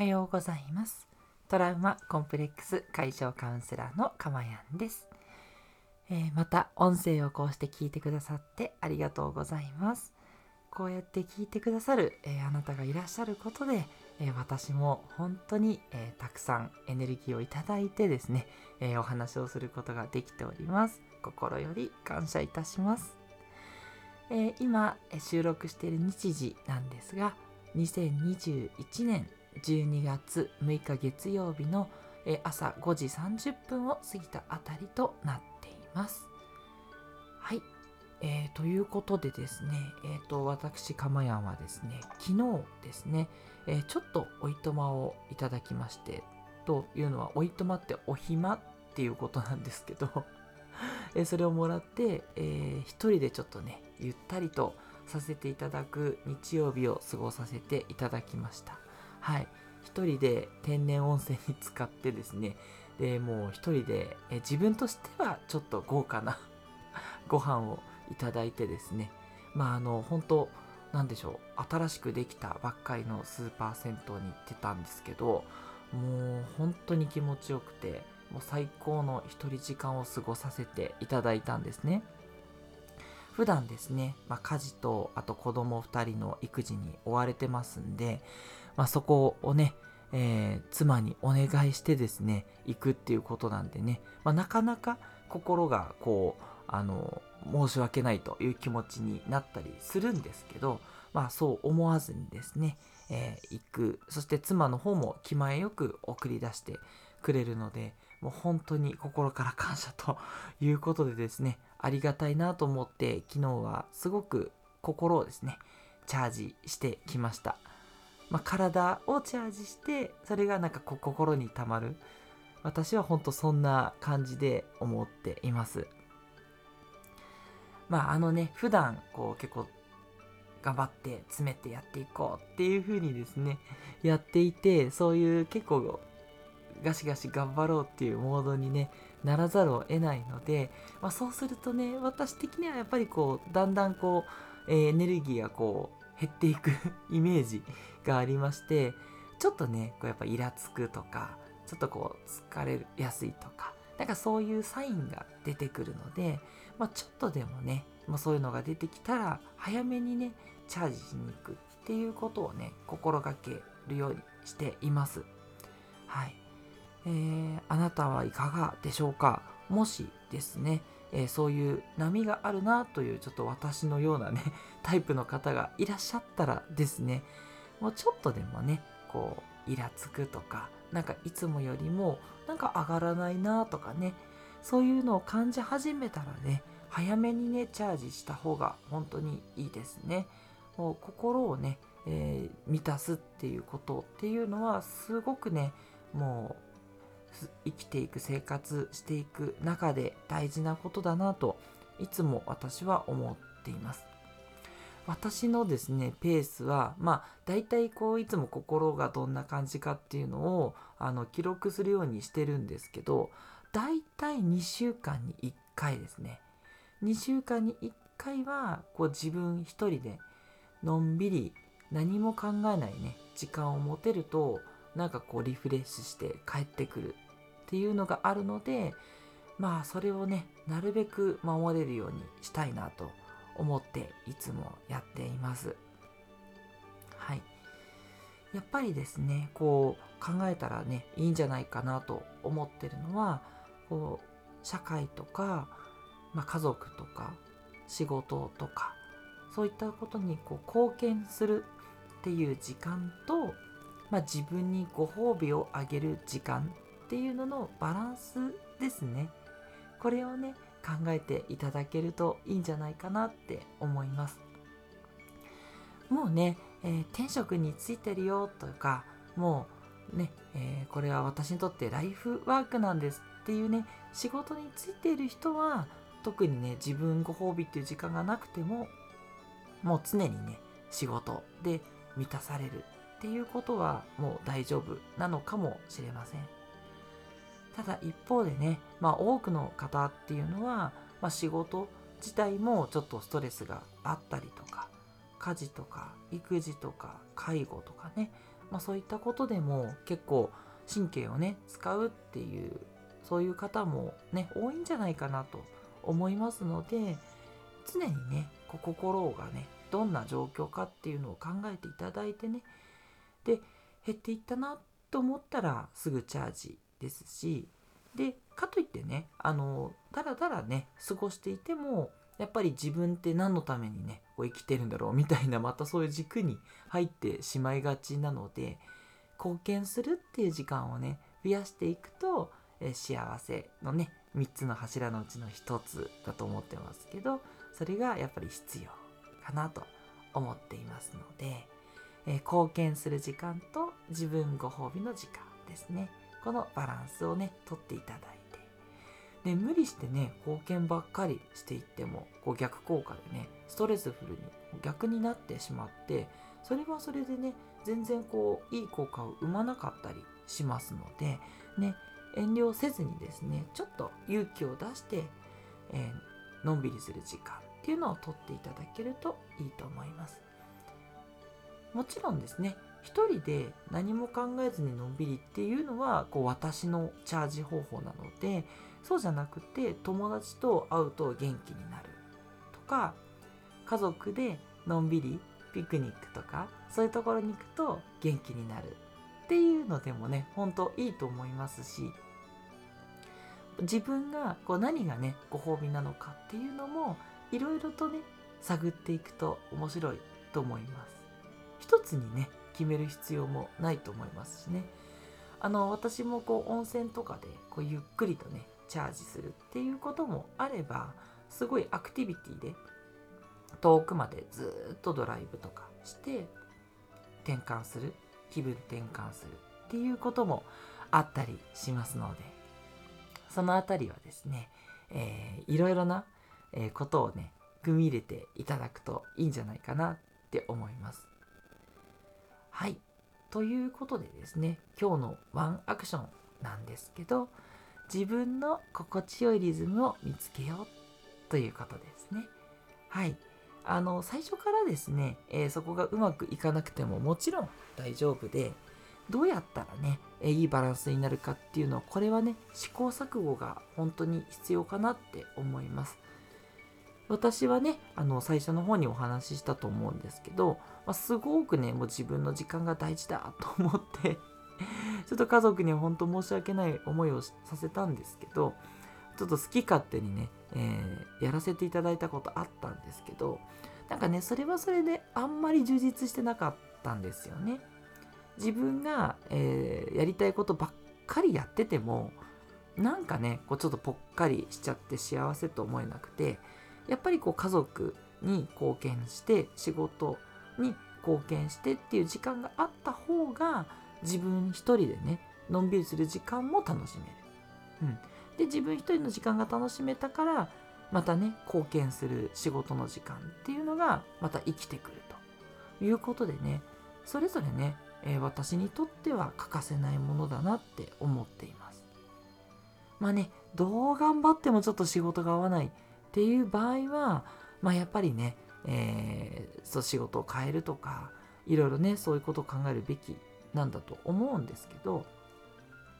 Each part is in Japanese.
はようございます。トラウマコンプレックス解消カウンセラーのかまやんです、えー、また音声をこうして聞いてくださってありがとうございます。こうやって聞いてくださる、えー、あなたがいらっしゃることで、えー、私も本当に、えたくさんエネルギーをいただいてですね、えお話をすることができております。心より感謝いたします、え今収録している日時なんですが2021年12月6日月曜日の朝5時30分を過ぎたあたりとなっています。はい。えー、ということでですね、えーと、私、かまやんはですね、昨日ですね、えー、ちょっとおいとまをいただきまして、というのは、おいとまってお暇っていうことなんですけど えそれをもらって、えー、一人でちょっとね、ゆったりとさせていただく日曜日を過ごさせていただきました。はい。一人で天然温泉に使ってですね、で、もう一人でえ自分としてはちょっと豪華な ご飯をいただいてですね、まああの、本当なんでしょう、新しくできたばっかりのスーパー銭湯に行ってたんですけど、もう本当に気持ちよくて、もう最高の一人時間を過ごさせていただいたんですね。普段ですね、まあ、家事とあと子供2人の育児に追われてますんで、まあ、そこをね、えー、妻にお願いしてですね、行くっていうことなんでね、まあ、なかなか心がこう、あの、申し訳ないという気持ちになったりするんですけど、まあそう思わずにですね、えー、行く。そして妻の方も気前よく送り出してくれるので、もう本当に心から感謝ということでですね、ありがたいなと思って昨日はすごく心をですね、チャージしてきました。まあ、体をチャージして、それがなんか心に溜まる。私は本当そんな感じで思っています。まああのね、普段こう結構頑張って詰めてやっていこうっていう風にですね、やっていて、そういう結構ガシガシ頑張ろうっていうモードにね、ならざるを得ないので、まあ、そうするとね、私的にはやっぱりこう、だんだんこう、えー、エネルギーがこう、減っていく イメージがありまして、ちょっとね、こうやっぱイラつくとか、ちょっとこう、疲れやすいとか、なんかそういうサインが出てくるので、まあ、ちょっとでもね、まあ、そういうのが出てきたら、早めにね、チャージしに行くっていうことをね、心がけるようにしています。はい。えー、あなたはいかがでしょうか？もしですね、えー、そういう波があるなというちょっと私のようなね タイプの方がいらっしゃったらですねもうちょっとでもねこうイラつくとかなんかいつもよりもなんか上がらないなとかねそういうのを感じ始めたらね早めにねチャージした方が本当にいいですね。もう心をね、えー、満たすっていうことっていうのはすごくねもう生きていく生活していく中で大事なことだなといつも私は思っています。私のですねペースはまあ大体こういつも心がどんな感じかっていうのをあの記録するようにしてるんですけど大体2週間に1回ですね。2週間に1回はこう自分一人でのんびり何も考えないね時間を持てるとなんかこうリフレッシュして帰ってくるっていうのがあるのでまあそれをねなるべく守れるようにしたいなと思っていつもやっています。はい。やっぱりですねこう考えたらねいいんじゃないかなと思ってるのはこう社会とか、まあ、家族とか仕事とかそういったことにこう貢献するっていう時間とまあ、自分にご褒美をあげる時間っていうののバランスですね。これをね、考えていただけるといいんじゃないかなって思います。もうね、えー、転職についてるよとか、もうね、えー、これは私にとってライフワークなんですっていうね、仕事についている人は、特にね、自分ご褒美っていう時間がなくても、もう常にね、仕事で満たされるっていうことはもう大丈夫なのかもしれません。ただ一方でね、まあ多くの方っていうのは、まあ、仕事自体もちょっとストレスがあったりとか、家事とか育児とか介護とかね、まあ、そういったことでも結構神経をね使うっていうそういう方もね多いんじゃないかなと思いますので常にね心がねどんな状況かっていうのを考えていただいてねで減っていったなと思ったらすぐチャージですしでかといってねあのだらだらね過ごしていてもやっぱり自分って何のためにねこう生きてるんだろうみたいなまたそういう軸に入ってしまいがちなので貢献するっていう時間をね増やしていくと、え幸せのね3つの柱のうちの1つだと思ってますけどそれがやっぱり必要かなと思っていますので、え、貢献する時間と自分ご褒美の時間ですね。このバランスをねとっていただいて。で無理してね貢献ばっかりしていってもこう逆効果でねストレスフルに逆になってしまってそれはそれでね全然こういい効果を生まなかったりしますのでね遠慮せずにですねちょっと勇気を出して、えー、のんびりする時間っていうのをとっていただけるといいと思います。もちろんですね。一人で何も考えずにのんびりっていうのはこう私のチャージ方法なのでそうじゃなくて友達と会うと元気になるとか家族でのんびりピクニックとかそういうところに行くと元気になるっていうのでもね本当いいと思いますし自分がこう何がねご褒美なのかっていうのもいろいろとね探っていくと面白いと思います。一つにね決める必要もないと思いますしねあの私もこう温泉とかでこうゆっくりとねチャージするっていうこともあればすごいアクティビティで遠くまでずっとドライブとかして転換する気分転換するっていうこともあったりしますのでその辺りはですね、えー、いろいろなことをね組み入れていただくといいんじゃないかなって思います。はいということでですね今日のワンアクションなんですけど自分の心地よいリズムを見つけようということですね。はい。あの最初からですね、えー、そこがうまくいかなくてももちろん大丈夫でどうやったらね、え、いいバランスになるかっていうのはこれはね試行錯誤が本当に必要かなって思います私はねあの最初の方にお話ししたと思うんですけど、まあ、すごくねもう自分の時間が大事だと思って ちょっと家族には本当申し訳ない思いをさせたんですけどちょっと好き勝手にね、えー、やらせていただいたことあったんですけどなんかねそれはそれであんまり充実してなかったんですよね。自分が、えー、やりたいことばっかりやっててもなんかねこうちょっとぽっかりしちゃって幸せと思えなくてやっぱりこう家族に貢献して仕事に貢献してっていう時間があった方が自分一人でねのんびりする時間も楽しめる。うん、で自分一人の時間が楽しめたからまたね貢献する仕事の時間っていうのがまた生きてくると。いうことでねそれぞれね、えー、私にとっては欠かせないものだなって思っています。まあねどう頑張ってもちょっと仕事が合わないっていう場合はまあやっぱりね、えー、そう仕事を変えるとかいろいろねそういうことを考えるべきなんだと思うんですけど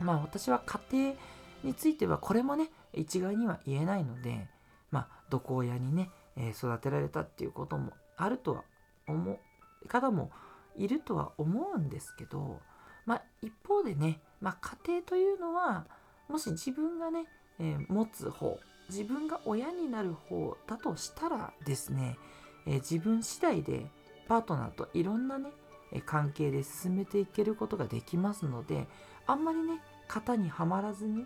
まあ私は家庭についてはこれもね一概には言えないのでまあ毒親にね、え育てられたっていうこともあるとは思う方もいるとは思うんですけどまあ一方でね、まあ、家庭というのはもし自分がね、えー、持つ方自分が親になる方だとしたらですね、えー、自分次第でパートナーといろんなね関係で進めていけることができますのであんまりね型にはまらずに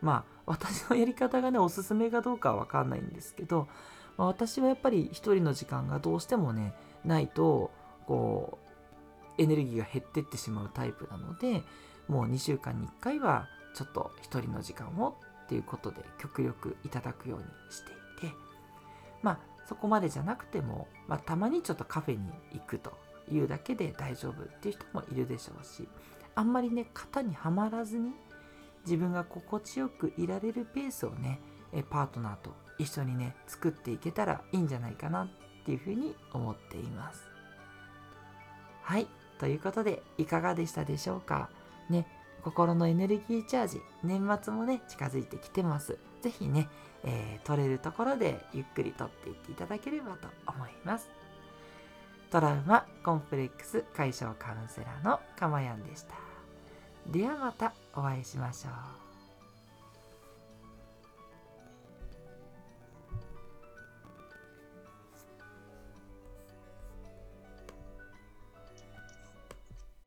まあ私のやり方がねおすすめかどうかは分かんないんですけど、まあ、私はやっぱり一人の時間がどうしてもねないとこうエネルギーが減ってってしまうタイプなのでもう2週間に1回はちょっと一人の時間をっていうことで極力いただくようにしていてまあそこまでじゃなくても、まあ、たまにちょっとカフェに行くというだけで大丈夫っていう人もいるでしょうしあんまりね型にはまらずに自分が心地よくいられるペースをねパートナーと一緒にね作っていけたらいいんじゃないかなっていうふうに思っています。はい。ということでいかがでしたでしょうか？ね心のエネルギーチャージ年末もね近づいてきてます。是非ね、えー、取れるところでゆっくりとっていっていただければと思います。トラウマコンプレックス解消カウンセラーのかまやんでした。ではまたお会いしましょう。